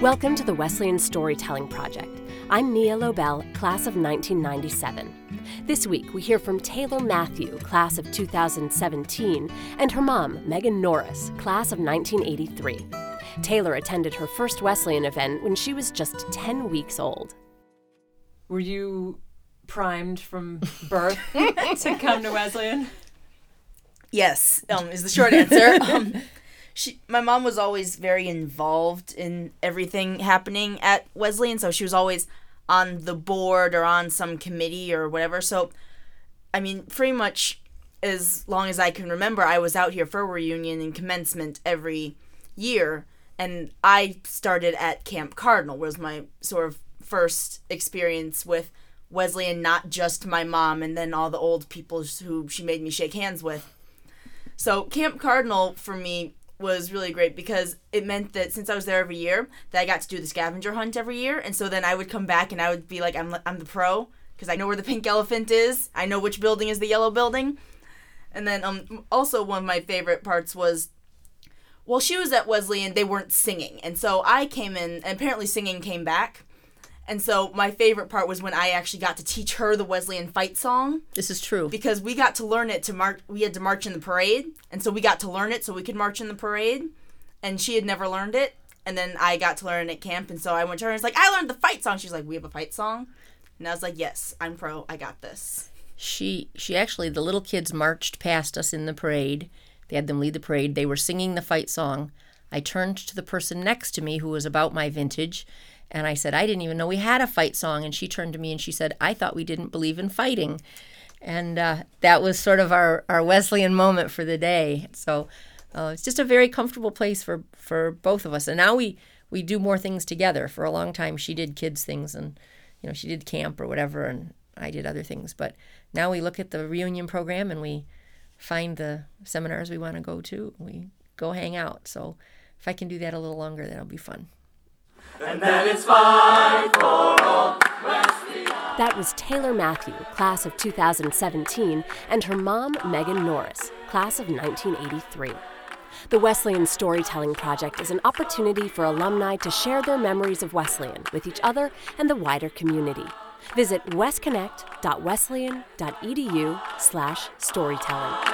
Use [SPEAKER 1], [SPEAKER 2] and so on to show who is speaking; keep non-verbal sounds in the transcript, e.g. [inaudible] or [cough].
[SPEAKER 1] Welcome to the Wesleyan Storytelling Project. I'm Nia Lobel, class of 1997. This week, we hear from Taylor Matthew, class of 2017, and her mom, Megan Norris, class of 1983. Taylor attended her first Wesleyan event when she was just 10 weeks old.
[SPEAKER 2] Were you primed from birth [laughs] to come to Wesleyan?
[SPEAKER 3] Yes, um, is the short answer. um, [laughs] she, my mom was always very involved in everything happening at Wesleyan, so she was always on the board or on some committee or whatever. So, I mean, pretty much as long as I can remember, I was out here for reunion and commencement every year, and I started at Camp Cardinal, was my sort of first experience with Wesleyan, not just my mom, and then all the old people who she made me shake hands with. So Camp Cardinal for me was really great because it meant that since I was there every year, that I got to do the scavenger hunt every year, and so then I would come back and I would be like, I'm I'm the pro because I know where the pink [laughs] elephant is, I know which building is the yellow building, and then um also one of my favorite parts was. Well, she was at Wesleyan, they weren't singing. And so I came in, and apparently singing came back. And so my favorite part was when I actually got to teach her the Wesleyan fight song
[SPEAKER 4] This is true.
[SPEAKER 3] because we got to learn it to march. We had to march in the parade, and so we got to learn it so we could march in the parade. And she had never learned it, and then I got to learn it at camp, and so I went to her and was like, "I learned the fight song." She's like, "We have a fight song," and I was like, "Yes, I'm pro. I got this."
[SPEAKER 4] She she actually the little kids marched past us in the parade. They had them lead the parade. They were singing the fight song. I turned to the person next to me who was about my vintage and I said, I didn't even know we had a fight song. And she turned to me and she said, I thought we didn't believe in fighting. And uh, that was sort of our, our Wesleyan moment for the day. So uh, it's just a very comfortable place for, for both of us. And now we, we do more things together. For a long time, she did kids' things and, you know, she did camp or whatever, and I did other things. But now we look at the reunion program and we find the seminars we want to go to. We go hang out. So if I can do that a little longer, that'll be fun.
[SPEAKER 1] That was Taylor Matthew, class of 2017, and her mom, Megan Norris, class of 1983. The Wesleyan Storytelling Project is an opportunity for alumni to share their memories of Wesleyan with each other and the wider community. Visit
[SPEAKER 5] wesconnect.wesleyan.edu